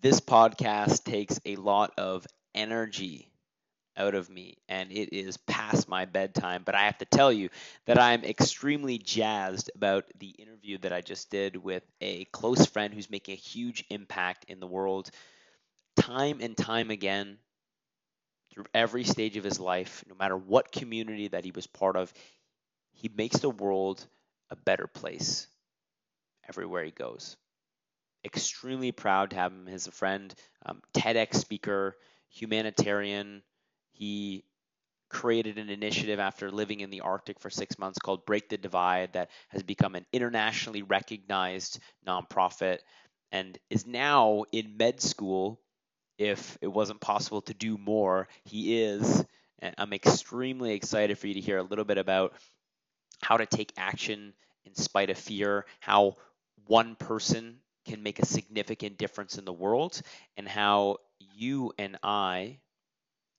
this podcast takes a lot of energy out of me and it is past my bedtime but i have to tell you that i'm extremely jazzed about the interview that i just did with a close friend who's making a huge impact in the world time and time again through every stage of his life no matter what community that he was part of he makes the world a better place everywhere he goes extremely proud to have him as a friend, um, TEDx speaker, humanitarian. He created an initiative after living in the Arctic for six months called Break the Divide that has become an internationally recognized nonprofit and is now in med school. If it wasn't possible to do more, he is. And I'm extremely excited for you to hear a little bit about how to take action in spite of fear, how one person can make a significant difference in the world and how you and I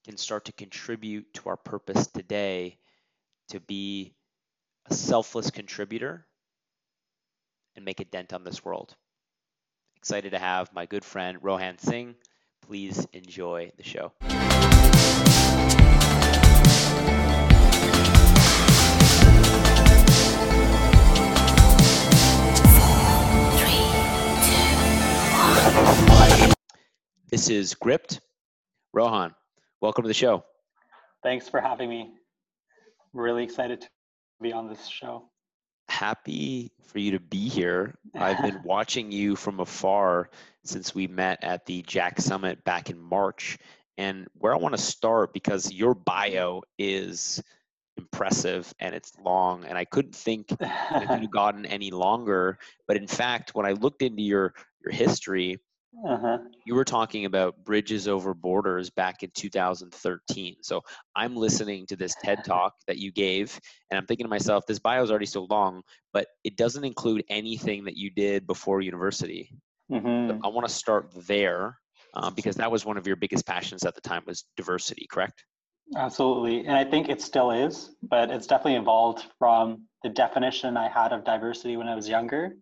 can start to contribute to our purpose today to be a selfless contributor and make a dent on this world. Excited to have my good friend Rohan Singh. Please enjoy the show. This is Gripped. Rohan, welcome to the show. Thanks for having me. Really excited to be on this show. Happy for you to be here. I've been watching you from afar since we met at the Jack Summit back in March. And where I want to start, because your bio is impressive and it's long, and I couldn't think it could have gotten any longer. But in fact, when I looked into your your history, uh-huh. You were talking about bridges over borders back in 2013. So I'm listening to this TED talk that you gave, and I'm thinking to myself, this bio is already so long, but it doesn't include anything that you did before university. Mm-hmm. I want to start there uh, because that was one of your biggest passions at the time was diversity, correct? Absolutely, and I think it still is, but it's definitely evolved from the definition I had of diversity when I was younger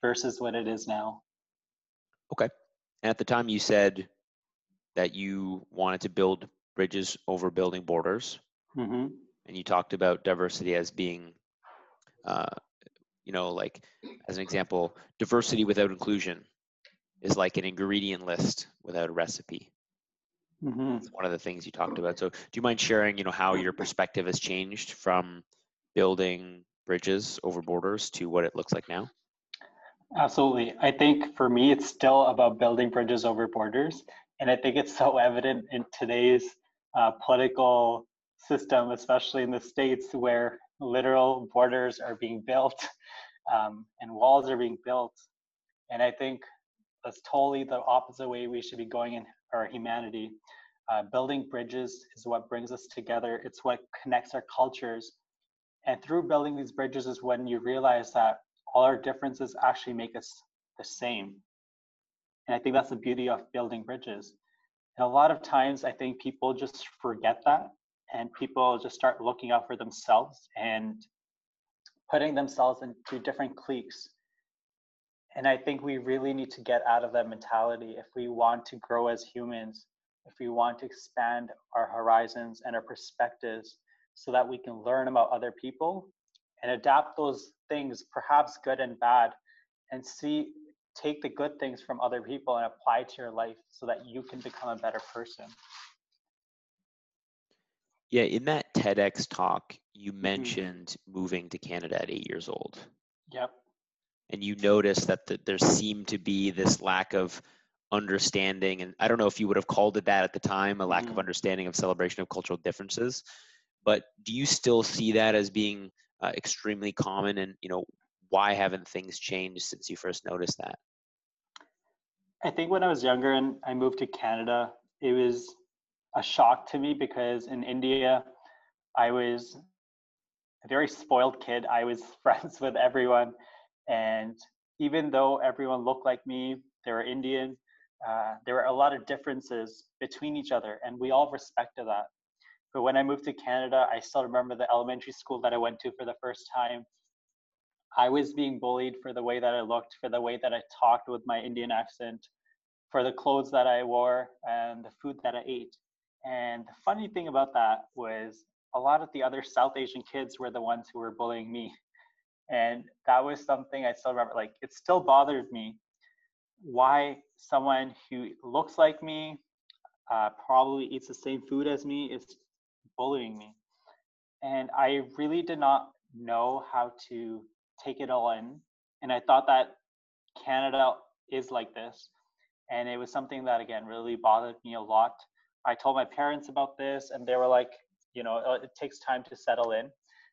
versus what it is now. Okay. And at the time, you said that you wanted to build bridges over building borders. Mm-hmm. And you talked about diversity as being, uh, you know, like as an example, diversity without inclusion is like an ingredient list without a recipe. Mm-hmm. One of the things you talked about. So, do you mind sharing, you know, how your perspective has changed from building bridges over borders to what it looks like now? Absolutely. I think for me, it's still about building bridges over borders. And I think it's so evident in today's uh, political system, especially in the States, where literal borders are being built um, and walls are being built. And I think that's totally the opposite way we should be going in our humanity. Uh, building bridges is what brings us together, it's what connects our cultures. And through building these bridges is when you realize that all our differences actually make us the same. And I think that's the beauty of building bridges. And a lot of times, I think people just forget that and people just start looking out for themselves and putting themselves into different cliques. And I think we really need to get out of that mentality if we want to grow as humans, if we want to expand our horizons and our perspectives so that we can learn about other people and adapt those things, perhaps good and bad, and see take the good things from other people and apply to your life so that you can become a better person. Yeah, in that TEDx talk, you mm-hmm. mentioned mm-hmm. moving to Canada at eight years old. Yep. And you noticed that the, there seemed to be this lack of understanding, and I don't know if you would have called it that at the time, a lack mm-hmm. of understanding of celebration of cultural differences. But do you still see that as being uh, extremely common and you know why haven't things changed since you first noticed that i think when i was younger and i moved to canada it was a shock to me because in india i was a very spoiled kid i was friends with everyone and even though everyone looked like me they were indian uh, there were a lot of differences between each other and we all respected that but when I moved to Canada, I still remember the elementary school that I went to for the first time. I was being bullied for the way that I looked, for the way that I talked with my Indian accent, for the clothes that I wore and the food that I ate. And the funny thing about that was a lot of the other South Asian kids were the ones who were bullying me. And that was something I still remember. Like, it still bothers me why someone who looks like me, uh, probably eats the same food as me, is bullying me. And I really did not know how to take it all in. And I thought that Canada is like this. And it was something that, again, really bothered me a lot. I told my parents about this, and they were like, you know, it takes time to settle in.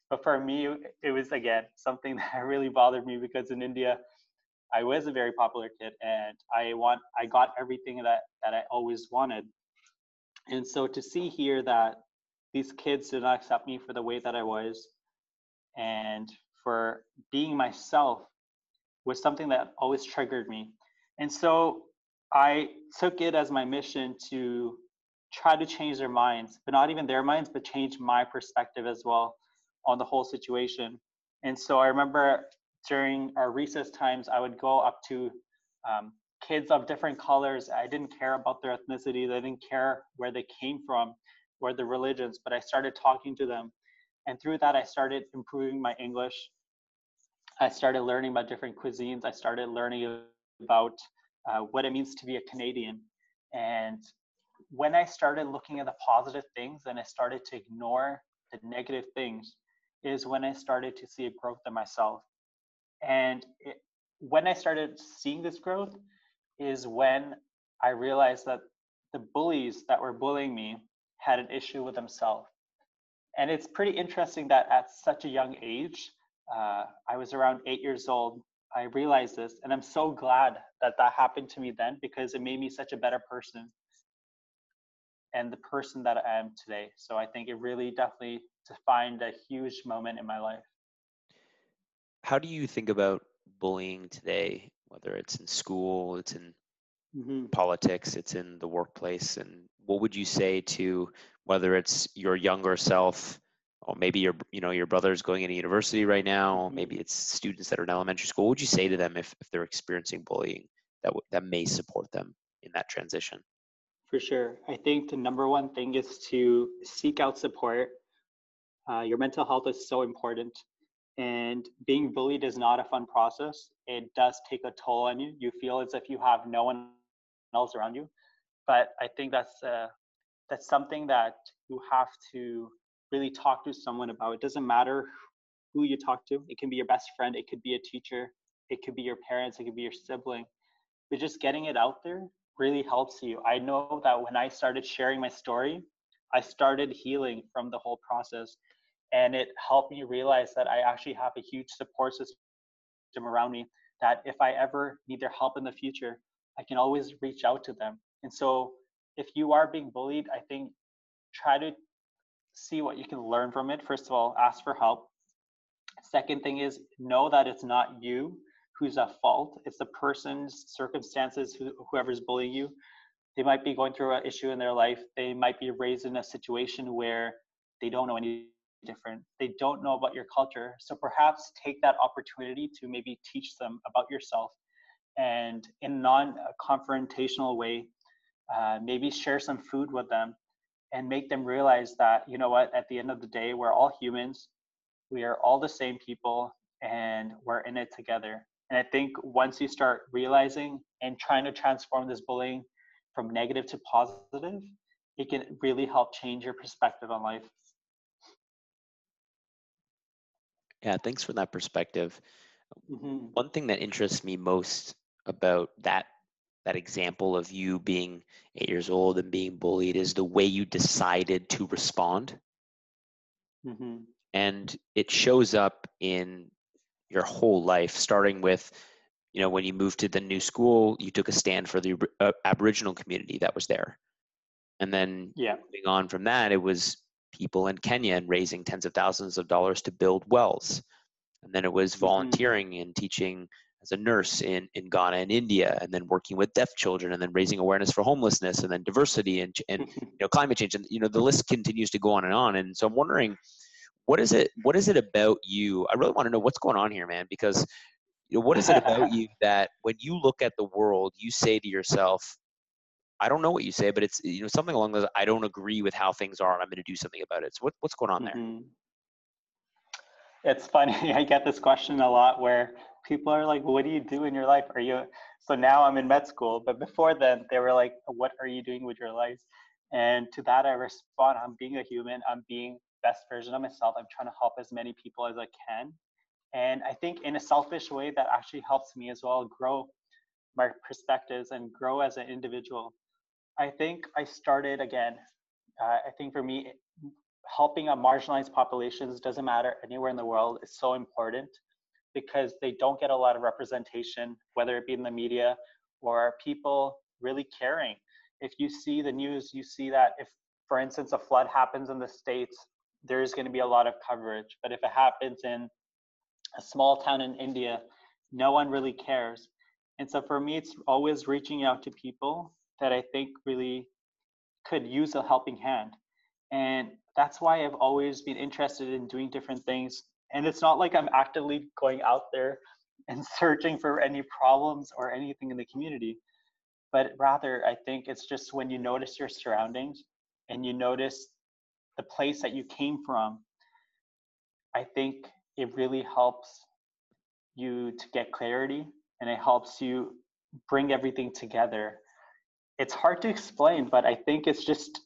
But for me, it was, again, something that really bothered me because in India, I was a very popular kid and I want I got everything that that I always wanted. And so to see here that these kids did not accept me for the way that I was and for being myself was something that always triggered me. And so I took it as my mission to try to change their minds, but not even their minds, but change my perspective as well on the whole situation. And so I remember during our recess times, I would go up to um, kids of different colors. I didn't care about their ethnicity. I didn't care where they came from or their religions, but I started talking to them. And through that, I started improving my English. I started learning about different cuisines. I started learning about uh, what it means to be a Canadian. And when I started looking at the positive things and I started to ignore the negative things, is when I started to see a growth in myself. And it, when I started seeing this growth, is when I realized that the bullies that were bullying me had an issue with themselves. And it's pretty interesting that at such a young age, uh, I was around eight years old, I realized this. And I'm so glad that that happened to me then because it made me such a better person and the person that I am today. So I think it really definitely defined a huge moment in my life. How do you think about bullying today, whether it's in school, it's in mm-hmm. politics, it's in the workplace, and what would you say to whether it's your younger self, or maybe your you know your brother's going into university right now, mm-hmm. maybe it's students that are in elementary school. What would you say to them if, if they're experiencing bullying that w- that may support them in that transition? For sure, I think the number one thing is to seek out support. Uh, your mental health is so important and being bullied is not a fun process. It does take a toll on you. You feel as if you have no one else around you. But i think that's uh, that's something that you have to really talk to someone about. It doesn't matter who you talk to. It can be your best friend. It could be a teacher. It could be your parents. It could be your sibling. But just getting it out there really helps you. I know that when i started sharing my story i started healing from the whole process and it helped me realize that I actually have a huge support system around me that if I ever need their help in the future, I can always reach out to them. And so if you are being bullied, I think try to see what you can learn from it. First of all, ask for help. Second thing is know that it's not you who's at fault. It's the person's circumstances, who, whoever's bullying you. They might be going through an issue in their life. They might be raised in a situation where they don't know any different. They don't know about your culture. So perhaps take that opportunity to maybe teach them about yourself and in non-confrontational way, uh, maybe share some food with them and make them realize that, you know what, at the end of the day, we're all humans. We are all the same people and we're in it together. And I think once you start realizing and trying to transform this bullying from negative to positive, it can really help change your perspective on life. Yeah, thanks for that perspective. Mm-hmm. One thing that interests me most about that that example of you being eight years old and being bullied is the way you decided to respond. Mm-hmm. And it shows up in your whole life, starting with, you know, when you moved to the new school, you took a stand for the uh, Aboriginal community that was there. And then yeah. moving on from that, it was people in Kenya and raising tens of thousands of dollars to build wells. And then it was mm-hmm. volunteering mm-hmm. and teaching as a nurse in, in Ghana and India, and then working with deaf children, and then raising awareness for homelessness, and then diversity and, and you know climate change, and you know the list continues to go on and on. And so I'm wondering, what is it? What is it about you? I really want to know what's going on here, man, because you know what is it about you that when you look at the world, you say to yourself, I don't know what you say, but it's you know something along those. I don't agree with how things are, and I'm going to do something about it. So what, what's going on there? Mm-hmm. It's funny. I get this question a lot where people are like, "What do you do in your life? Are you?" So now I'm in med school, but before then they were like, "What are you doing with your life?" And to that I respond, "I'm being a human. I'm being best version of myself. I'm trying to help as many people as I can." And I think in a selfish way that actually helps me as well grow my perspectives and grow as an individual. I think I started again. Uh, I think for me, helping marginalized populations doesn't matter anywhere in the world is so important because they don't get a lot of representation, whether it be in the media or people really caring. If you see the news, you see that if, for instance, a flood happens in the States, there's going to be a lot of coverage. But if it happens in a small town in India, no one really cares. And so for me, it's always reaching out to people that I think really could use a helping hand. And that's why I've always been interested in doing different things. And it's not like I'm actively going out there and searching for any problems or anything in the community, but rather, I think it's just when you notice your surroundings and you notice the place that you came from, I think it really helps you to get clarity and it helps you bring everything together. It's hard to explain, but I think it's just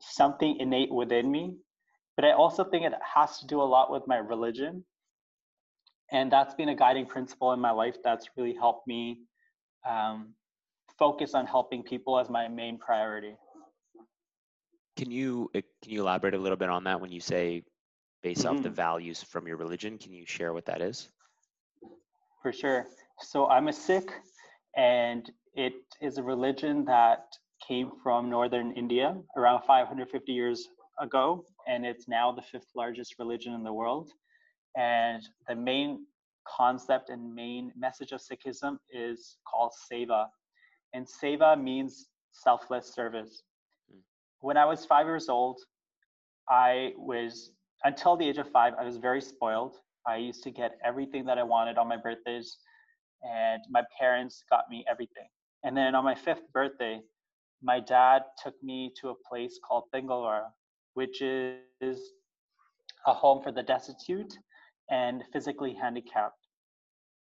something innate within me. But I also think it has to do a lot with my religion. And that's been a guiding principle in my life that's really helped me um, focus on helping people as my main priority. Can you eh, can you elaborate a little bit on that when you say based mm-hmm. off the mm-hmm. values from your religion? Can you share what that is? For sure. So I'm a Sikh, and it is a religion that came from northern India around 550 years ago, and it's now the fifth largest religion in the world. And the main concept and main message of Sikhism is called Seva. And Seva means selfless service. Hmm. When I was five years old, I was, until the age of five, I was very spoiled. I used to get everything that I wanted on my birthdays and my parents got me everything. And then on my fifth birthday, my dad took me to a place called Pingalwara, which is a home for the destitute and physically handicapped.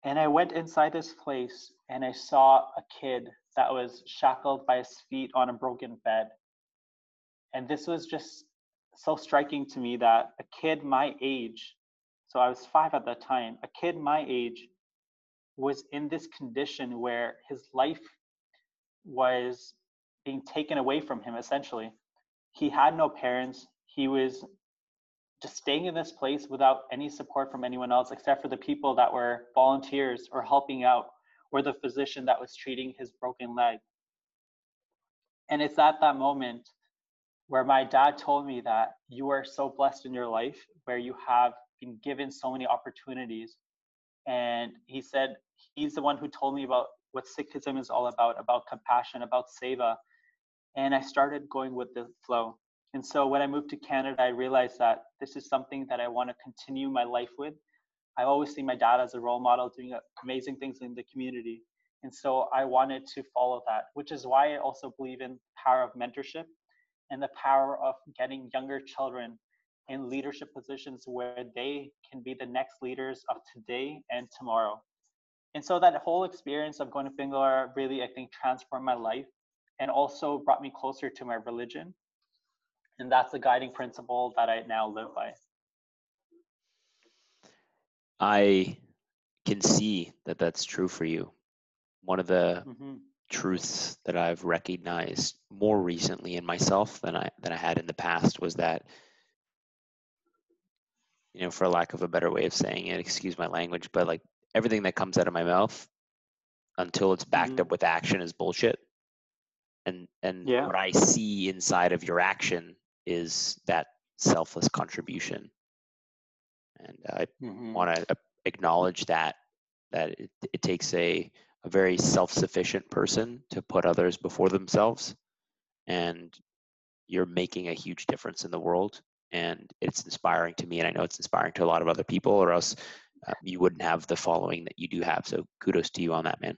And I went inside this place and I saw a kid that was shackled by his feet on a broken bed. And this was just so striking to me that a kid my age, so I was five at that time, a kid my age was in this condition where his life was being taken away from him essentially. He had no parents. He was just staying in this place without any support from anyone else except for the people that were volunteers or helping out or the physician that was treating his broken leg. And it's at that moment where my dad told me that you are so blessed in your life where you have been given so many opportunities. And he said he's the one who told me about what Sikhism is all about, about compassion, about seva. And I started going with the flow. And so when I moved to Canada, I realized that this is something that I want to continue my life with. I always see my dad as a role model doing amazing things in the community. And so I wanted to follow that, which is why I also believe in power of mentorship and the power of getting younger children in leadership positions where they can be the next leaders of today and tomorrow. And so that whole experience of going to Pingalwara really, I think, transformed my life and also brought me closer to my religion. And that's the guiding principle that I now live by. I can see that that's true for you. One of the mm-hmm. truths that I've recognized more recently in myself than I than I had in the past was that you know, for lack of a better way of saying it, excuse my language, but like everything that comes out of my mouth until it's backed mm-hmm. up with action is bullshit. And and yeah. what I see inside of your action is that selfless contribution. And I mm-hmm. want to acknowledge that that it, it takes a a very self-sufficient person to put others before themselves and you're making a huge difference in the world and it's inspiring to me and i know it's inspiring to a lot of other people or else uh, you wouldn't have the following that you do have so kudos to you on that man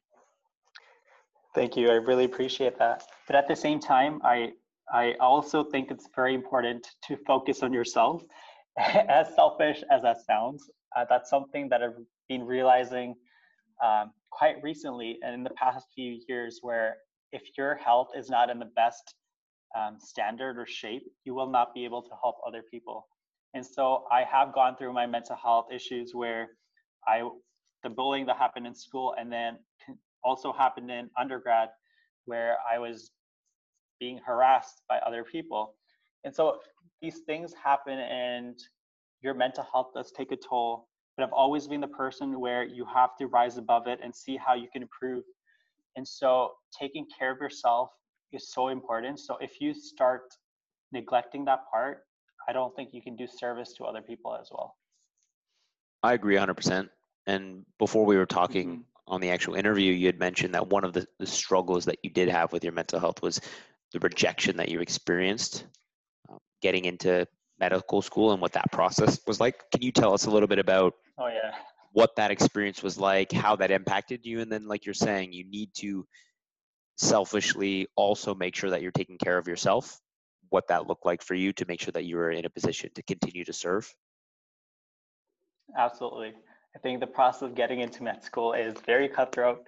Thank you. I really appreciate that. But at the same time, I I also think it's very important to focus on yourself. as selfish as that sounds, uh, that's something that I've been realizing um, quite recently and in the past few years, where if your health is not in the best um, standard or shape, you will not be able to help other people. And so I have gone through my mental health issues where I, the bullying that happened in school and then also happened in undergrad where I was being harassed by other people. And so these things happen and your mental health does take a toll. But I've always been the person where you have to rise above it and see how you can improve. And so taking care of yourself is so important. So if you start neglecting that part, I don't think you can do service to other people as well. I agree 100%. And before we were talking mm-hmm. on the actual interview, you had mentioned that one of the, the, struggles that you did have with your mental health was the rejection that you experienced uh, getting into medical school and what that process was like. Can you tell us a little bit about oh, yeah. what that experience was like, how that impacted you? And then, like you're saying, you need to selfishly also make sure that you're taking care of yourself what that looked like for you to make sure that you were in a position to continue to serve? Absolutely. I think the process of getting into med school is very cutthroat.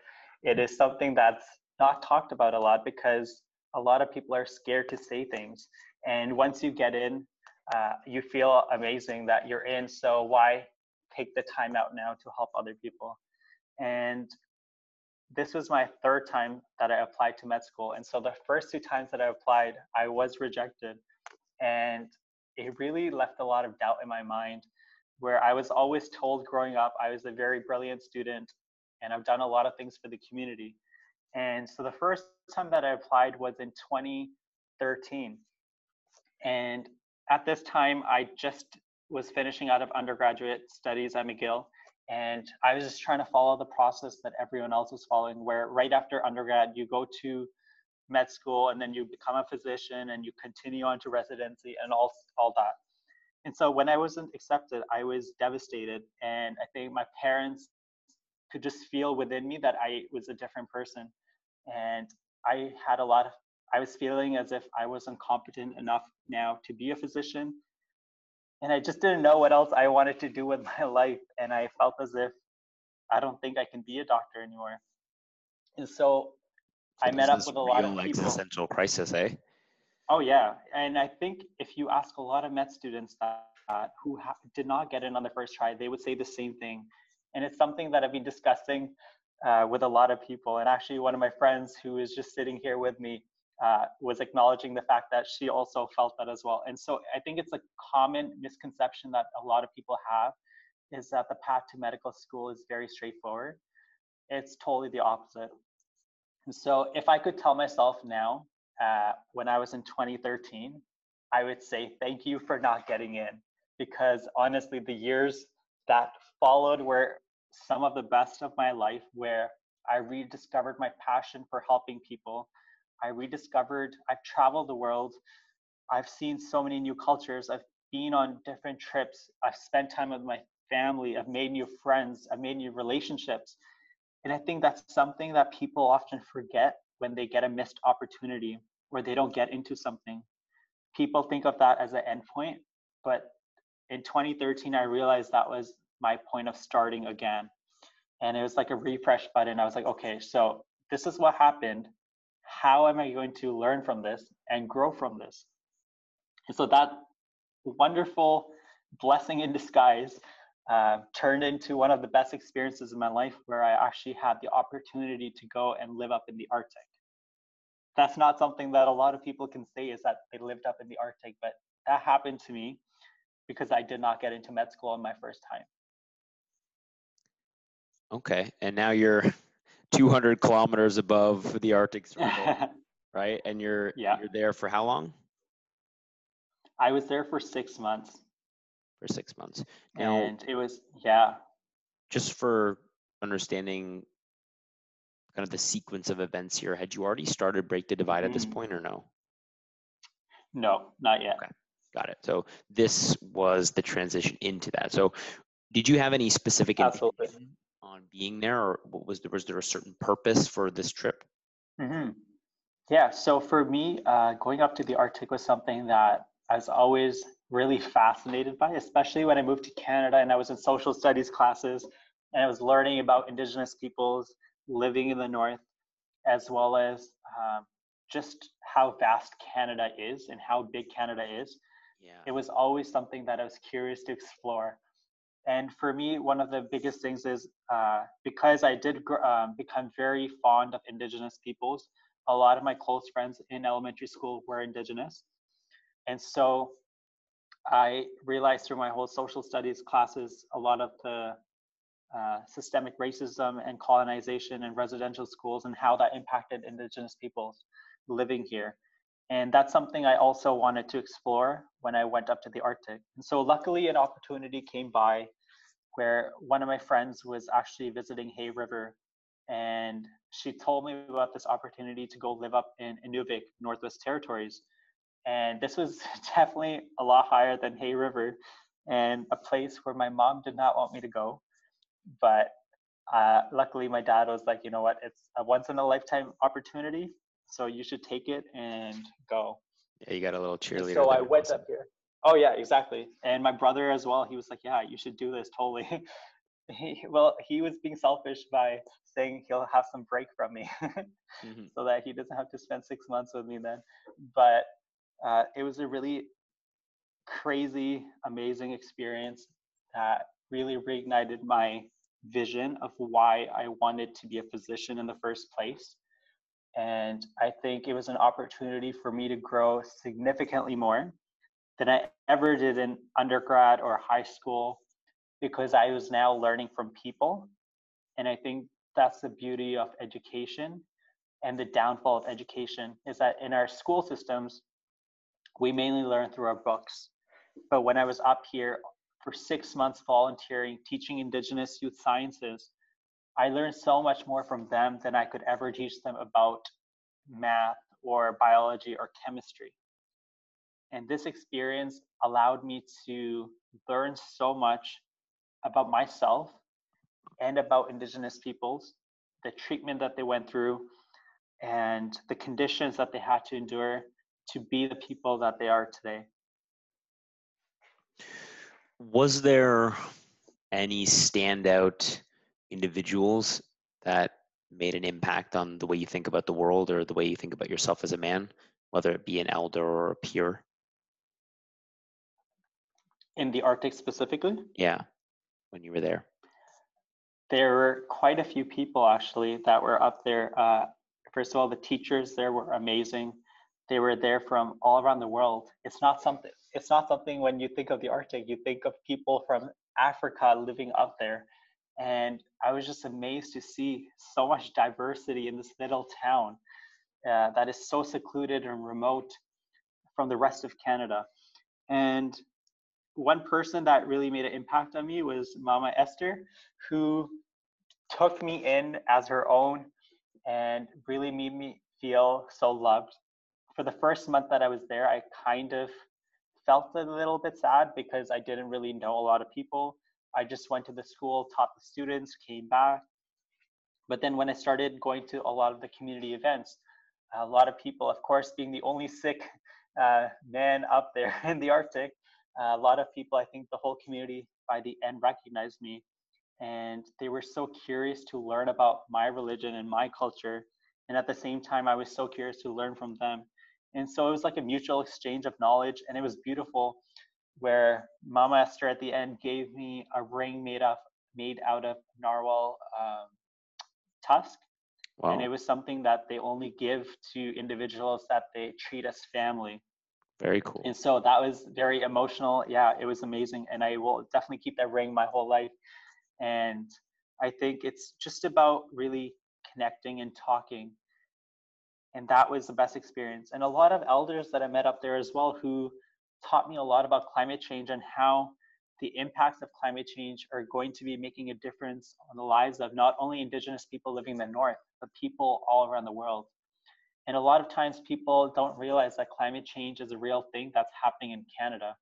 It is something that's not talked about a lot because a lot of people are scared to say things. And once you get in, uh, you feel amazing that you're in. So why take the time out now to help other people? And this was my third time that I applied to med school. And so the first two times that I applied, I was rejected. And it really left a lot of doubt in my mind where I was always told growing up I was a very brilliant student and I've done a lot of things for the community. And so the first time that I applied was in 2013. And at this time, I just was finishing out of undergraduate studies at McGill. And I was just trying to follow the process that everyone else was following, where right after undergrad, you go to med school and then you become a physician and you continue on to residency and all, all that. And so when I wasn't accepted, I was devastated. And I think my parents could just feel within me that I was a different person. And I had a lot of, I was feeling as if I wasn't competent enough now to be a physician and I just didn't know what else I wanted to do with my life. And I felt as if I don't think I can be a doctor anymore. And so, so I met up with a lot of people. Existential crisis, eh? Oh yeah, and I think if you ask a lot of med students that uh, who ha- did not get in on the first try, they would say the same thing. And it's something that I've been discussing uh, with a lot of people. And actually, one of my friends who is just sitting here with me, uh, was acknowledging the fact that she also felt that as well. And so I think it's a common misconception that a lot of people have is that the path to medical school is very straightforward. It's totally the opposite. And so if I could tell myself now, uh, when I was in 2013, I would say thank you for not getting in because honestly, the years that followed were some of the best of my life where I rediscovered my passion for helping people I rediscovered, I've traveled the world. I've seen so many new cultures. I've been on different trips. I've spent time with my family. I've made new friends. I've made new relationships. And I think that's something that people often forget when they get a missed opportunity or they don't get into something. People think of that as an endpoint, but in 2013, I realized that was my point of starting again. And it was like a refresh button. I was like, okay, so this is what happened how am I going to learn from this and grow from this? And so that wonderful blessing in disguise uh, turned into one of the best experiences in my life where I actually had the opportunity to go and live up in the Arctic. That's not something that a lot of people can say is that they lived up in the Arctic, but that happened to me because I did not get into med school in my first time. Okay, and now you're 200 kilometers above the Arctic Circle, right? And you're yeah. you're there for how long? I was there for six months. For six months. Now, and it was yeah. Just for understanding kind of the sequence of events here, had you already started Break the Divide at this mm. point or no? No, not yet. Okay, got it. So this was the transition into that. So did you have any specific Absolutely being there, or was there was there a certain purpose for this trip? Mm-hmm. Yeah, so for me, uh, going up to the Arctic was something that I was always really fascinated by, especially when I moved to Canada and I was in social studies classes and I was learning about Indigenous peoples living in the North, as well as um, just how vast Canada is and how big Canada is. Yeah. It was always something that I was curious to explore. And for me, one of the biggest things is uh, because I did um, become very fond of Indigenous peoples, a lot of my close friends in elementary school were Indigenous. And so I realized through my whole social studies classes a lot of the uh, systemic racism and colonization in residential schools and how that impacted Indigenous peoples living here. And that's something I also wanted to explore when I went up to the Arctic. And so, luckily, an opportunity came by where one of my friends was actually visiting Hay River. And she told me about this opportunity to go live up in Inuvik, Northwest Territories. And this was definitely a lot higher than Hay River and a place where my mom did not want me to go. But uh, luckily, my dad was like, you know what, it's a once in a lifetime opportunity so you should take it and go. Yeah, you got a little cheerleader. So I went up here. Oh yeah, exactly. And my brother as well. He was like, "Yeah, you should do this totally." he, well, he was being selfish by saying he'll have some break from me, mm-hmm. so that he doesn't have to spend six months with me then. But uh, it was a really crazy, amazing experience that really reignited my vision of why I wanted to be a physician in the first place. And I think it was an opportunity for me to grow significantly more than I ever did in undergrad or high school because I was now learning from people. And I think that's the beauty of education and the downfall of education is that in our school systems, we mainly learn through our books. But when I was up here for six months volunteering, teaching Indigenous youth sciences, I learned so much more from them than I could ever teach them about math or biology or chemistry. And this experience allowed me to learn so much about myself and about Indigenous peoples, the treatment that they went through, and the conditions that they had to endure to be the people that they are today. Was there any standout individuals that made an impact on the way you think about the world or the way you think about yourself as a man, whether it be an elder or a peer? In the Arctic specifically? Yeah, when you were there. There were quite a few people actually that were up there. Uh, first of all, the teachers there were amazing. They were there from all around the world. It's not something. It's not something when you think of the Arctic, you think of people from Africa living up there and I was just amazed to see so much diversity in this little town uh, that is so secluded and remote from the rest of Canada. And one person that really made an impact on me was Mama Esther, who took me in as her own and really made me feel so loved. For the first month that I was there, I kind of felt a little bit sad because I didn't really know a lot of people I just went to the school, taught the students, came back. But then when I started going to a lot of the community events, a lot of people, of course, being the only Sikh uh, man up there in the Arctic, a lot of people, I think the whole community by the end recognized me. And they were so curious to learn about my religion and my culture. And at the same time, I was so curious to learn from them. And so it was like a mutual exchange of knowledge, and it was beautiful where Mama Esther at the end gave me a ring made of made out of narwhal um, tusk. Wow. And it was something that they only give to individuals that they treat as family. Very cool. And so that was very emotional. Yeah, it was amazing. And I will definitely keep that ring my whole life. And I think it's just about really connecting and talking. And that was the best experience. And a lot of elders that I met up there as well who taught me a lot about climate change and how the impacts of climate change are going to be making a difference on the lives of not only indigenous people living in the north but people all around the world and a lot of times people don't realize that climate change is a real thing that's happening in canada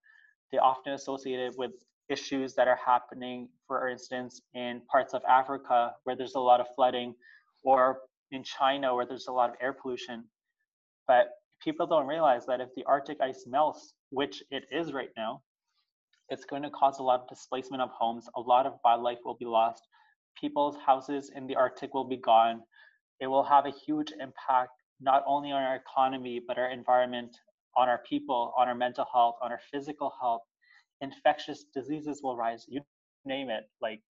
they often associate it with issues that are happening for instance in parts of africa where there's a lot of flooding or in China where there's a lot of air pollution. But people don't realize that if the Arctic ice melts, which it is right now, it's going to cause a lot of displacement of homes. A lot of wildlife will be lost. People's houses in the Arctic will be gone. It will have a huge impact not only on our economy, but our environment, on our people, on our mental health, on our physical health. Infectious diseases will rise. You name it. Like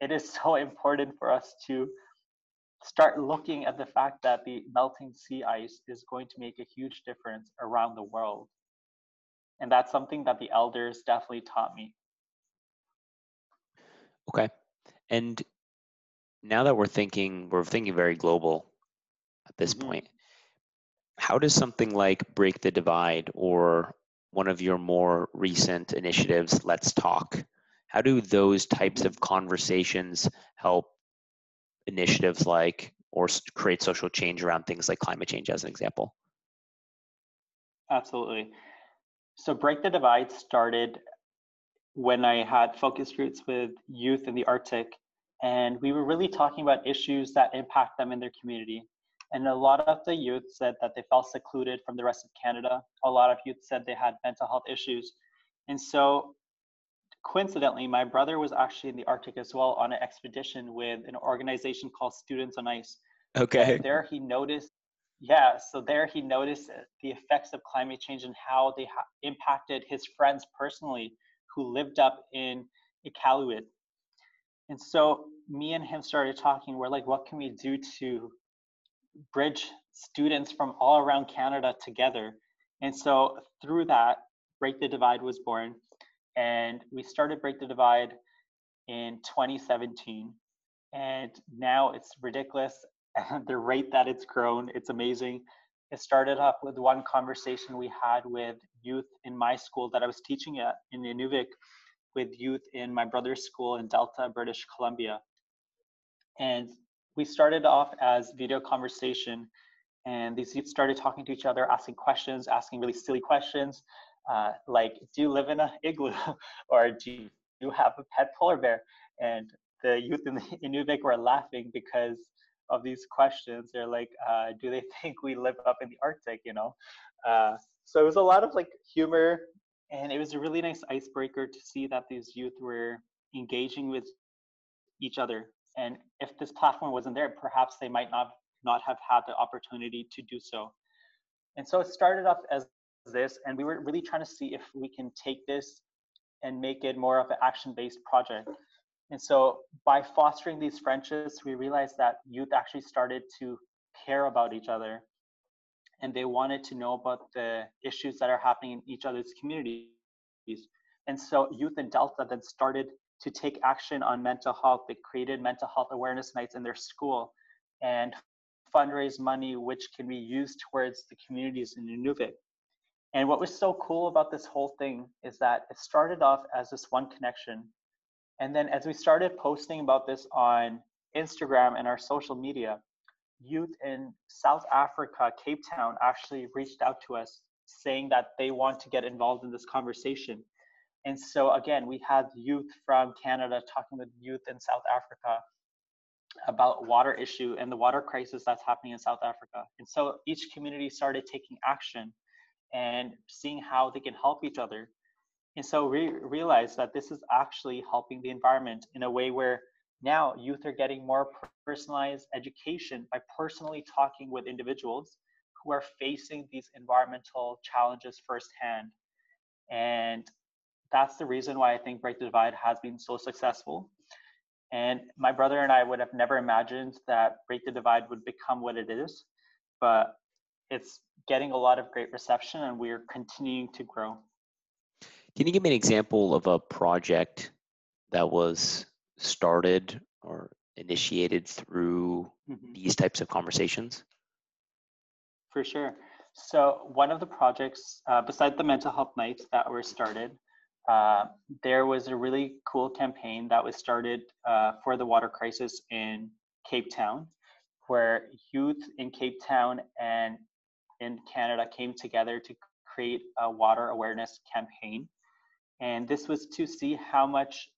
it is so important for us to start looking at the fact that the melting sea ice is going to make a huge difference around the world. And that's something that the elders definitely taught me. Okay. And now that we're thinking, we're thinking very global at this mm-hmm. point, how does something like Break the Divide or one of your more recent initiatives, Let's Talk, how do those types of conversations help initiatives like or create social change around things like climate change as an example? Absolutely. So Break the Divide started when I had focus groups with youth in the Arctic, and we were really talking about issues that impact them in their community. And a lot of the youth said that they felt secluded from the rest of Canada. A lot of youth said they had mental health issues. And so coincidentally, my brother was actually in the Arctic as well on an expedition with an organization called Students on Ice. Okay. And there he noticed, yeah, so there he noticed the effects of climate change and how they ha- impacted his friends personally who lived up in Iqaluit. And so me and him started talking. We're like, what can we do to bridge students from all around Canada together? And so through that, Break the Divide was born and we started Break the Divide in 2017. And now it's ridiculous. the rate that it's grown, it's amazing. It started off with one conversation we had with youth in my school that I was teaching at in Inuvik with youth in my brother's school in Delta, British Columbia. And we started off as video conversation and these youth started talking to each other, asking questions, asking really silly questions uh, like, do you live in an igloo or do you have a pet polar bear? And the youth in, the, Inuvik were laughing because of these questions. They're like, uh, do they think we live up in the Arctic, you know? Uh, so it was a lot of like humor and it was a really nice icebreaker to see that these youth were engaging with each other. And if this platform wasn't there, perhaps they might not not have had the opportunity to do so. And so it started off as this and we were really trying to see if we can take this and make it more of an action-based project and so by fostering these friendships we realized that youth actually started to care about each other and they wanted to know about the issues that are happening in each other's communities and so youth in delta then started to take action on mental health they created mental health awareness nights in their school and fundraise money which can be used towards the communities in Nunavut. And what was so cool about this whole thing is that it started off as this one connection. And then as we started posting about this on Instagram and our social media, youth in South Africa, Cape Town, actually reached out to us saying that they want to get involved in this conversation. And so again, we had youth from Canada talking with youth in South Africa about water issue and the water crisis that's happening in South Africa. And so each community started taking action and seeing how they can help each other. And so we realized that this is actually helping the environment in a way where now youth are getting more personalized education by personally talking with individuals who are facing these environmental challenges firsthand. And that's the reason why I think Break the Divide has been so successful. And my brother and I would have never imagined that Break the Divide would become what it is. But it's getting a lot of great reception and we're continuing to grow. Can you give me an example of a project that was started or initiated through mm-hmm. these types of conversations? For sure. So, one of the projects, uh, beside the mental health nights that were started, uh, there was a really cool campaign that was started uh, for the water crisis in Cape Town, where youth in Cape Town and in Canada came together to create a water awareness campaign. And this was to see how much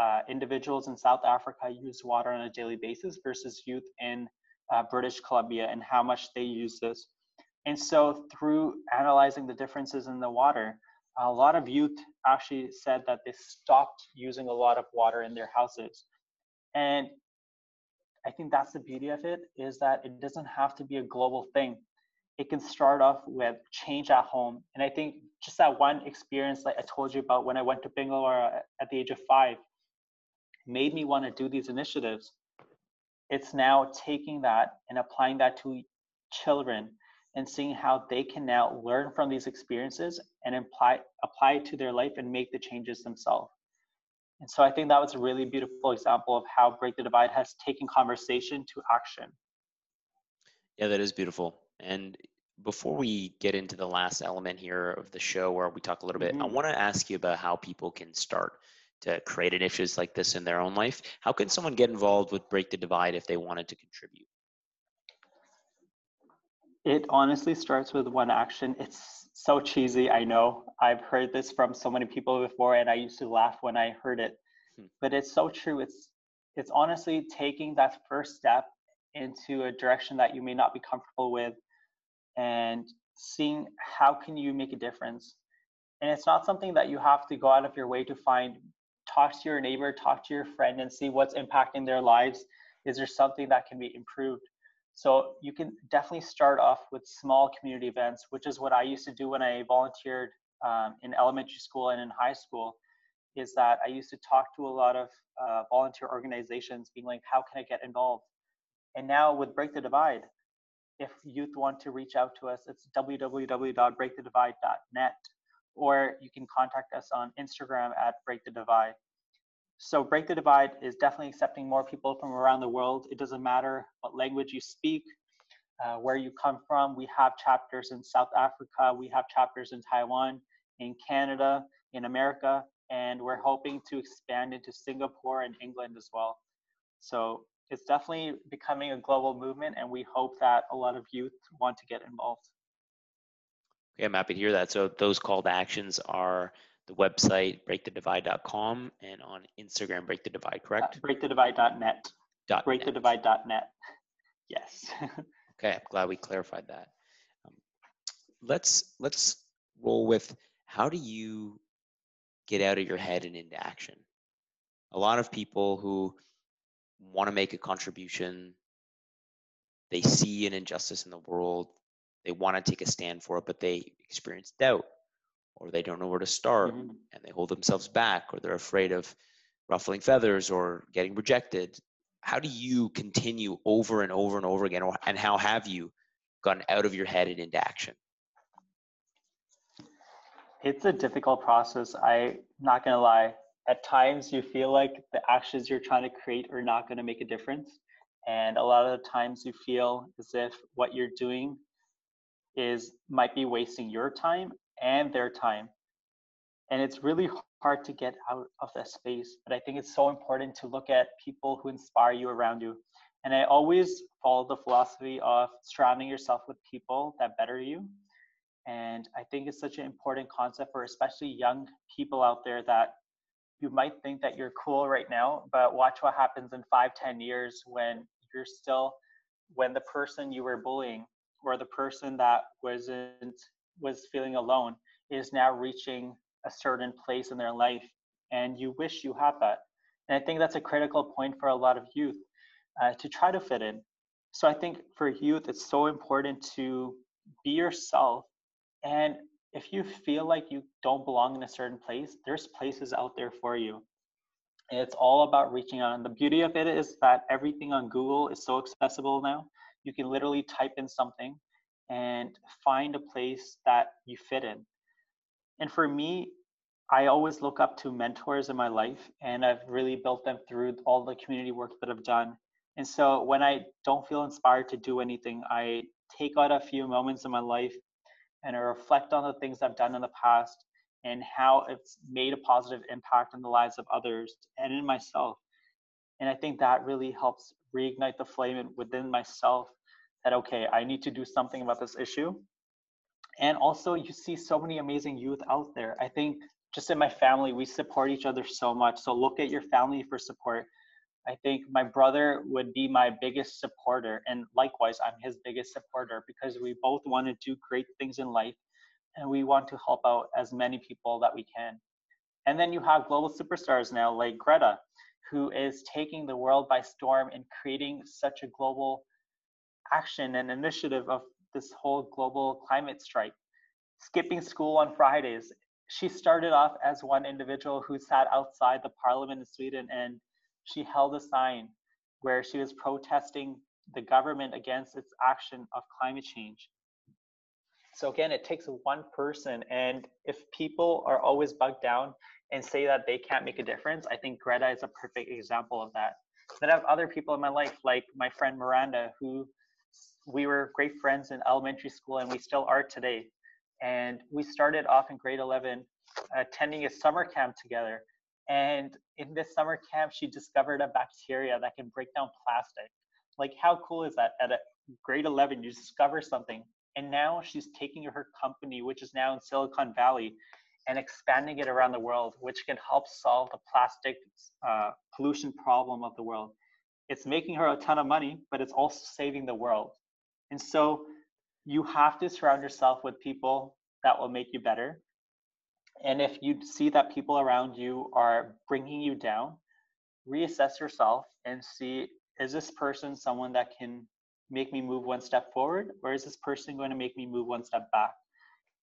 uh, individuals in South Africa use water on a daily basis versus youth in uh, British Columbia and how much they use this. And so, through analyzing the differences in the water, a lot of youth actually said that they stopped using a lot of water in their houses. And I think that's the beauty of it is that it doesn't have to be a global thing. It can start off with change at home. And I think just that one experience like I told you about when I went to Bangalore at the age of five made me want to do these initiatives. It's now taking that and applying that to children and seeing how they can now learn from these experiences and apply apply it to their life and make the changes themselves. And so I think that was a really beautiful example of how Break the Divide has taken conversation to action. Yeah, that is beautiful. And before we get into the last element here of the show where we talk a little bit, mm-hmm. I want to ask you about how people can start to create initiatives like this in their own life. How can someone get involved with Break the Divide if they wanted to contribute? It honestly starts with one action. It's so cheesy, I know. I've heard this from so many people before and I used to laugh when I heard it. Hmm. But it's so true. It's it's honestly taking that first step into a direction that you may not be comfortable with and seeing how can you make a difference. And it's not something that you have to go out of your way to find talk to your neighbor, talk to your friend and see what's impacting their lives. Is there something that can be improved? So you can definitely start off with small community events, which is what I used to do when I volunteered um, in elementary school and in high school. Is that I used to talk to a lot of uh, volunteer organizations, being like, "How can I get involved?" And now with Break the Divide, if youth want to reach out to us, it's www.breakthedivide.net, or you can contact us on Instagram at Break the Divide. So Break the Divide is definitely accepting more people from around the world. It doesn't matter what language you speak, uh, where you come from. We have chapters in South Africa, we have chapters in Taiwan, in Canada, in America, and we're hoping to expand into Singapore and England as well. So it's definitely becoming a global movement, and we hope that a lot of youth want to get involved. Okay, I'm happy to hear that. So those call to actions are the website breakthedivide.com and on Instagram break the divide, correct? Uh, breakthedivide.net. Dot breakthedivide.net. Yes. okay, I'm glad we clarified that. Um, let's let's roll with how do you get out of your head and into action? A lot of people who want to make a contribution, they see an injustice in the world, they want to take a stand for it, but they experience doubt or they don't know where to start mm-hmm. and they hold themselves back or they're afraid of ruffling feathers or getting rejected how do you continue over and over and over again or, and how have you gotten out of your head and into action it's a difficult process i'm not going to lie at times you feel like the actions you're trying to create are not going to make a difference and a lot of the times you feel as if what you're doing is might be wasting your time and their time. And it's really hard to get out of that space. But I think it's so important to look at people who inspire you around you. And I always follow the philosophy of surrounding yourself with people that better you. And I think it's such an important concept for especially young people out there that you might think that you're cool right now, but watch what happens in five, ten years when you're still, when the person you were bullying or the person that wasn't was feeling alone is now reaching a certain place in their life and you wish you had that. And i think that's a critical point for a lot of youth uh, to try to fit in. So i think for youth it's so important to be yourself and if you feel like you don't belong in a certain place there's places out there for you. It's all about reaching out and the beauty of it is that everything on google is so accessible now. You can literally type in something and find a place that you fit in. And for me, I always look up to mentors in my life, and I've really built them through all the community work that I've done. And so when I don't feel inspired to do anything, I take out a few moments in my life and I reflect on the things I've done in the past and how it's made a positive impact in the lives of others and in myself. And I think that really helps reignite the flame within myself that okay i need to do something about this issue. And also you see so many amazing youth out there. I think just in my family we support each other so much. So look at your family for support. I think my brother would be my biggest supporter, and likewise, I'm his biggest supporter because we both want to do great things in life and we want to help out as many people that we can. And then you have global superstars now like Greta, who is taking the world by storm and creating such a global action and initiative of this whole global climate strike. Skipping school on Fridays. She started off as one individual who sat outside the parliament in Sweden and she held a sign where she was protesting the government against its action of climate change. So again, it takes one person, and if people are always bugged down and say that they can't make a difference, I think Greta is a perfect example of that. Then I have other people in my life, like my friend Miranda, who we were great friends in elementary school, and we still are today. And we started off in grade 11 attending a summer camp together. And in this summer camp, she discovered a bacteria that can break down plastic. Like, how cool is that? At a grade 11, you discover something. And now she's taking her company, which is now in Silicon Valley, and expanding it around the world, which can help solve the plastic uh, pollution problem of the world. It's making her a ton of money, but it's also saving the world. And so you have to surround yourself with people that will make you better. And if you see that people around you are bringing you down, reassess yourself and see is this person someone that can make me move one step forward or is this person going to make me move one step back?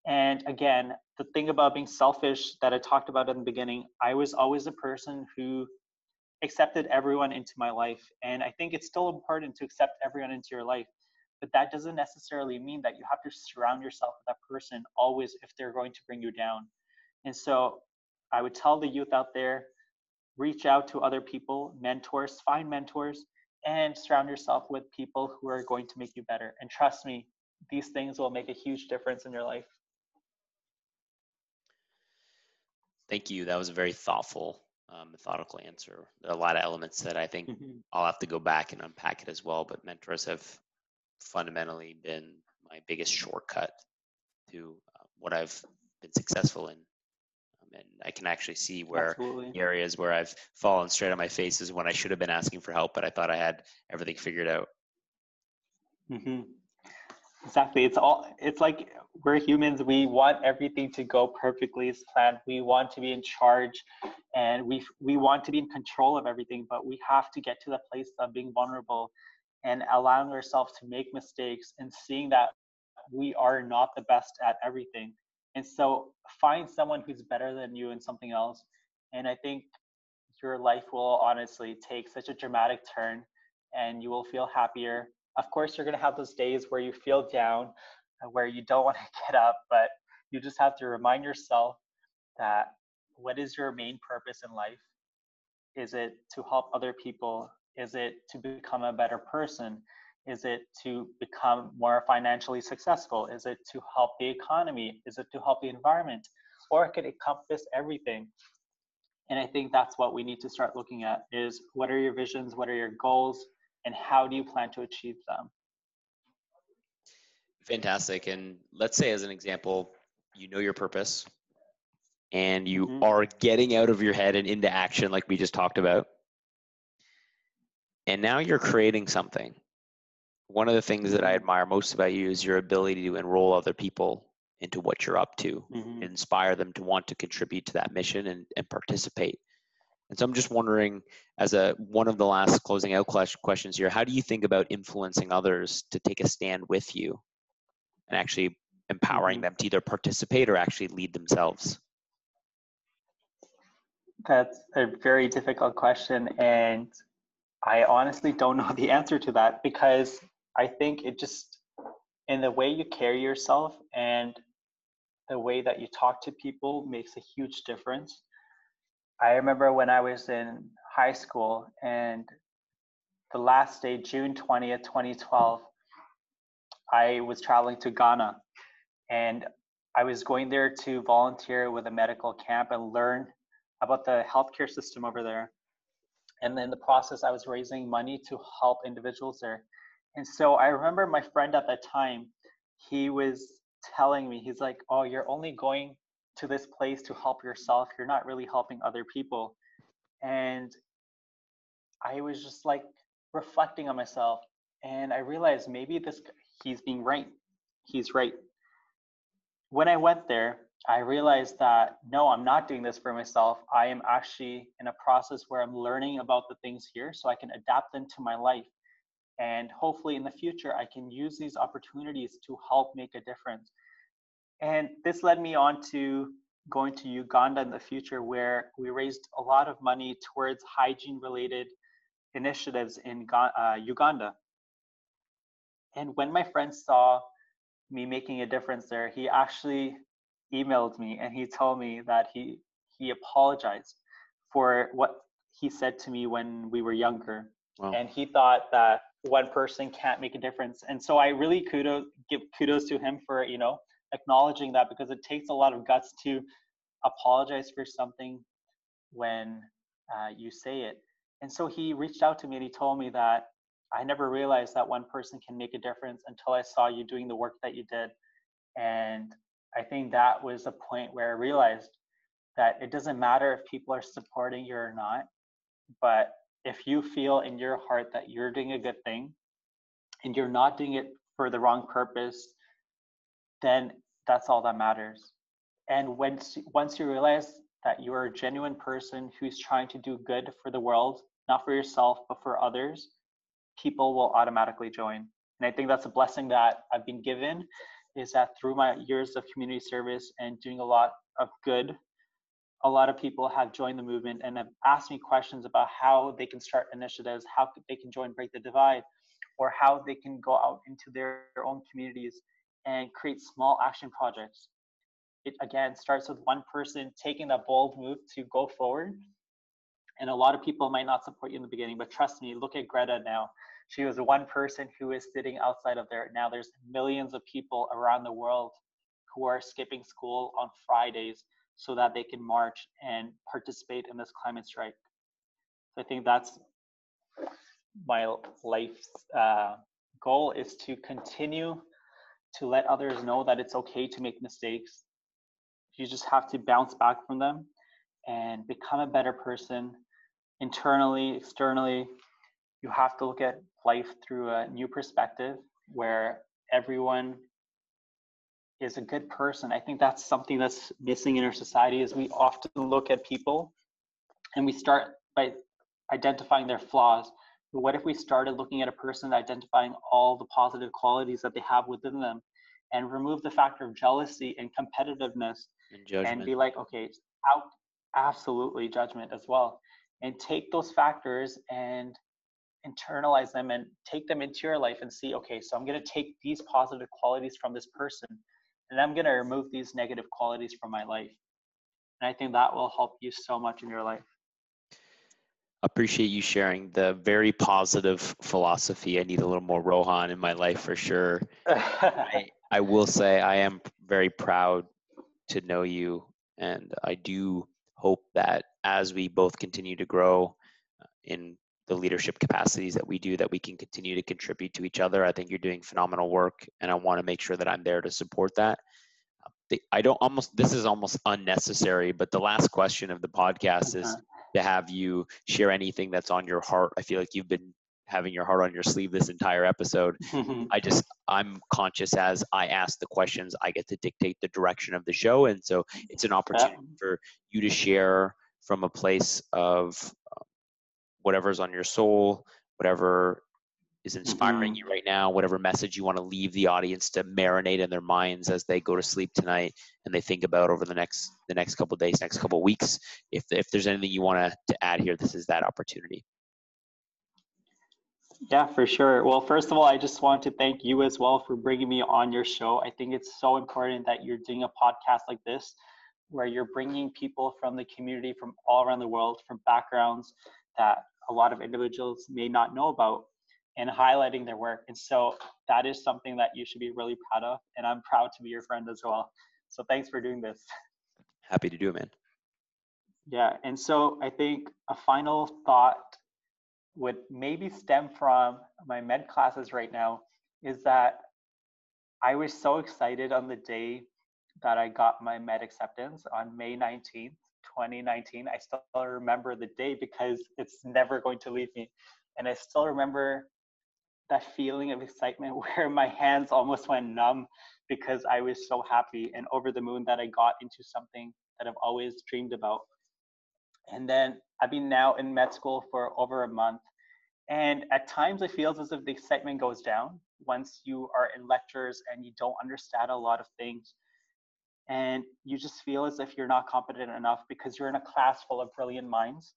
And again, the thing about being selfish that I talked about in the beginning, I was always a person who accepted everyone into my life. And I think it's still important to accept everyone into your life. But that doesn't necessarily mean that you have to surround yourself with that person always if they're going to bring you down. And so I would tell the youth out there reach out to other people, mentors, find mentors, and surround yourself with people who are going to make you better. And trust me, these things will make a huge difference in your life. Thank you. That was a very thoughtful, um, methodical answer. There are a lot of elements that I think mm-hmm. I'll have to go back and unpack it as well. But mentors have fundamentally been my biggest shortcut to uh, what I've been successful in and I can actually see where areas where I've fallen straight on my face is when I should have been asking for help, but I thought I had everything figured out. Mm-hmm. Exactly. It's all. It's like we're humans. We want everything to go perfectly as planned. We want to be in charge, and we we want to be in control of everything. But we have to get to the place of being vulnerable, and allowing ourselves to make mistakes, and seeing that we are not the best at everything and so find someone who's better than you in something else. And I think your life will honestly take such a dramatic turn and you will feel happier. Of course, you're going to have those days where you feel down, uh, where you don't want to get up, but you just have to remind yourself that what is your main purpose in life? Is it to help other people? Is it to become a better person? Is it to become more financially successful? Is it to help the economy? Is it to help the environment? Or it could encompass everything. And I think that's what we need to start looking at is what are your visions, what are your goals, and how do you plan to achieve them? Fantastic. And let's say as an example, you know your purpose and you mm-hmm. are getting out of your head and into action like we just talked about. And now you're creating something one of the things that I admire most about you is your ability to enroll other people into what you're up to, mm-hmm. inspire them to want to contribute to that mission and, and participate. And so I'm just wondering, as a one of the last closing out questions here, how do you think about influencing others to take a stand with you and actually empowering mm-hmm. them to either participate or actually lead themselves? That's a very difficult question. And I honestly don't know the answer to that because I think it just in the way you carry yourself and the way that you talk to people makes a huge difference. I remember when I was in high school and the last day, June 20th, 2012, I was traveling to Ghana and I was going there to volunteer with a medical camp and learn about the healthcare system over there. And in the process, I was raising money to help individuals there. And so I remember my friend at that time, he was telling me, he's like, Oh, you're only going to this place to help yourself. You're not really helping other people. And I was just like reflecting on myself and I realized maybe this he's being right. He's right. When I went there, I realized that no, I'm not doing this for myself. I am actually in a process where I'm learning about the things here so I can adapt them to my life. And hopefully in the future, I can use these opportunities to help make a difference. And this led me on to going to Uganda in the future, where we raised a lot of money towards hygiene related initiatives in uh, Uganda. And when my friend saw me making a difference there, he actually emailed me and he told me that he he apologized for what he said to me when we were younger. Wow. And he thought that one person can't make a difference. And so I really kudos give kudos to him for, you know, acknowledging that because it takes a lot of guts to apologize for something when uh, you say it. And so he reached out to me and he told me that I never realized that one person can make a difference until I saw you doing the work that you did. And I think that was a point where I realized that it doesn't matter if people are supporting you or not, but if you feel in your heart that you're doing a good thing and you're not doing it for the wrong purpose, then that's all that matters. And once once you realize that you're a genuine person who's trying to do good for the world, not for yourself but for others, people will automatically join. And I think that's a blessing that I've been given is that through my years of community service and doing a lot of good, a lot of people have joined the movement and have asked me questions about how they can start initiatives, how they can join Break the Divide, or how they can go out into their own communities and create small action projects. It again starts with one person taking that bold move to go forward. And a lot of people might not support you in the beginning, but trust me, look at Greta now. She was one person who is sitting outside of there. Now there's millions of people around the world who are skipping school on Fridays so that they can march and participate in this climate strike. So I think that's my life's uh, goal is to continue to let others know that it's okay to make mistakes. You just have to bounce back from them and become a better person internally, externally, you have to look at life through a new perspective where everyone is a good person. I think that's something that's missing in our society is we often look at people and we start by identifying their flaws. But what if we started looking at a person identifying all the positive qualities that they have within them and remove the factor of jealousy and competitiveness and, and be like, okay, out absolutely judgment as well. And take those factors and internalize them and take them into your life and see okay so i'm going to take these positive qualities from this person and i'm going to remove these negative qualities from my life. And i think that will help you so much in your life. Appreciate you sharing the very positive philosophy. I need a little more rohan in my life for sure. I, I will say i am very proud to know you and i do hope that as we both continue to grow uh, in the leadership capacities that we do that we can continue to contribute to each other. I think you're doing phenomenal work, and I want to make sure that I'm there to support that. I don't almost this is almost unnecessary, but the last question of the podcast is to have you share anything that's on your heart. I feel like you've been having your heart on your sleeve this entire episode. I just I'm conscious as I ask the questions, I get to dictate the direction of the show, and so it's an opportunity for you to share from a place of whatever's on your soul, whatever is inspiring mm-hmm. you right now, whatever message you want to leave the audience to marinate in their minds as they go to sleep tonight and they think about over the next the next couple days, next couple weeks. If if there's anything you want to, to add here, this is that opportunity. Yeah, for sure. Well, first of all, I just want to thank you as well for bringing me on your show. I think it's so important that you're doing a podcast like this where you're bringing people from the community from all around the world, from backgrounds that a lot of individuals may not know about and highlighting their work. And so that is something that you should be really proud of. And I'm proud to be your friend as well. So thanks for doing this. Happy to do it, man. Yeah. And so I think a final thought would maybe stem from my med classes right now is that I was so excited on the day that I got my med acceptance on May 19th 2019. I still remember the day because it's never going to leave me. And I still remember that feeling of excitement where my hands almost went numb because I was so happy and over the moon that I got into something that I've always dreamed about. And then I've been now in med school for over a month. And at times it feels as if the excitement goes down once you are in lectures and you don't understand a lot of things. And you just feel as if you're not competent enough because you're in a class full of brilliant minds.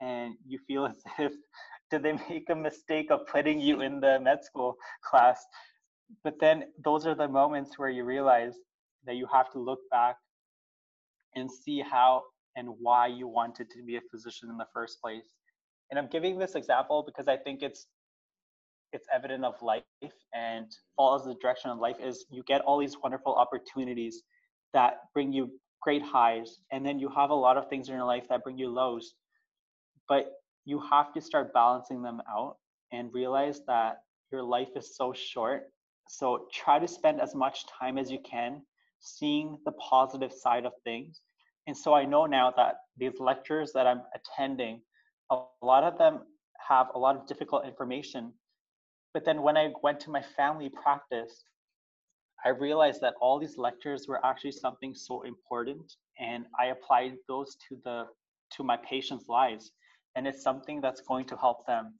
And you feel as if, did they make a mistake of putting you in the med school class? But then those are the moments where you realize that you have to look back and see how and why you wanted to be a physician in the first place. And I'm giving this example because I think it's it's evident of life and follows the direction of life is you get all these wonderful opportunities that bring you great highs and then you have a lot of things in your life that bring you lows but you have to start balancing them out and realize that your life is so short so try to spend as much time as you can seeing the positive side of things and so I know now that these lectures that I'm attending, a lot of them have a lot of difficult information. But then when I went to my family practice, I realized that all these lectures were actually something so important and I applied those to the to my patients' lives and it's something that's going to help them.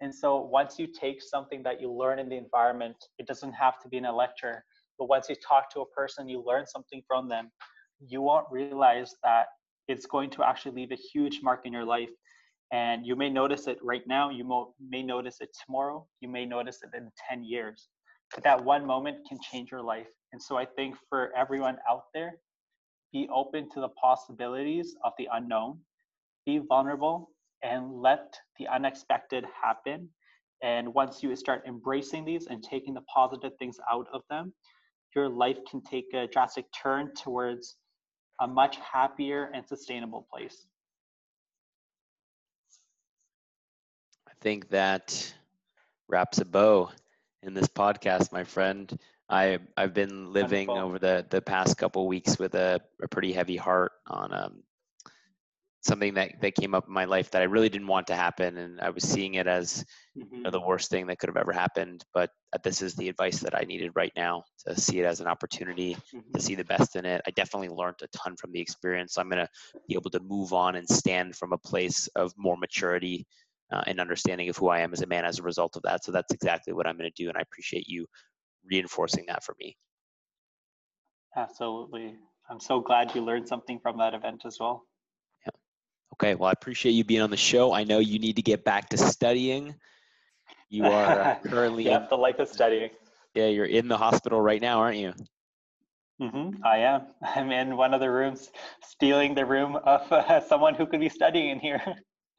And so once you take something that you learn in the environment, it doesn't have to be in a lecture, but once you talk to a person, you learn something from them you won't realize that it's going to actually leave a huge mark in your life. And you may notice it right now, you may notice it tomorrow, you may notice it in 10 years. That one moment can change your life. And so I think for everyone out there, be open to the possibilities of the unknown, be vulnerable, and let the unexpected happen. And once you start embracing these and taking the positive things out of them, your life can take a drastic turn towards a much happier and sustainable place. I think that wraps a bow in this podcast, my friend. I I've been living Wonderful. over the the past couple weeks with a, a pretty heavy heart on um, something that, that came up in my life that I really didn't want to happen. And I was seeing it as mm-hmm. you know, the worst thing that could have ever happened. But this is the advice that I needed right now to see it as an opportunity, mm-hmm. to see the best in it. I definitely learned a ton from the experience. So I'm going to be able to move on and stand from a place of more maturity uh, and understanding of who I am as a man as a result of that. So that's exactly what I'm going to do. And I appreciate you reinforcing that for me. Absolutely. I'm so glad you learned something from that event as well. Yeah. Okay, well, I appreciate you being on the show. I know you need to get back to studying. You are uh, currently yeah, in, the life of studying. Yeah, you're in the hospital right now, aren't you? Mm-hmm, I am. I'm in one of the rooms, stealing the room of uh, someone who could be studying in here.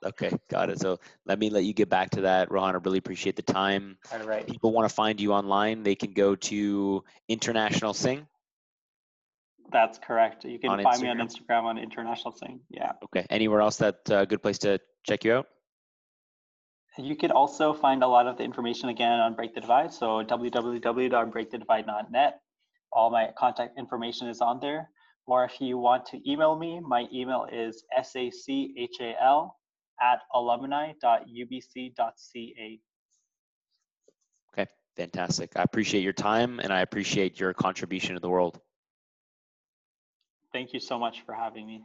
Okay, got it. So let me let you get back to that, Rohan. I really appreciate the time. All right. People want to find you online. They can go to International Singh. That's correct. You can on find Instagram? me on Instagram on International Singh. Yeah. Okay. Anywhere else that a uh, good place to check you out? You could also find a lot of the information again on Break the Divide. So www.breakthedivide.net. All my contact information is on there. Or if you want to email me, my email is sachal at alumni.ubc.ca. Okay, fantastic. I appreciate your time and I appreciate your contribution to the world. Thank you so much for having me.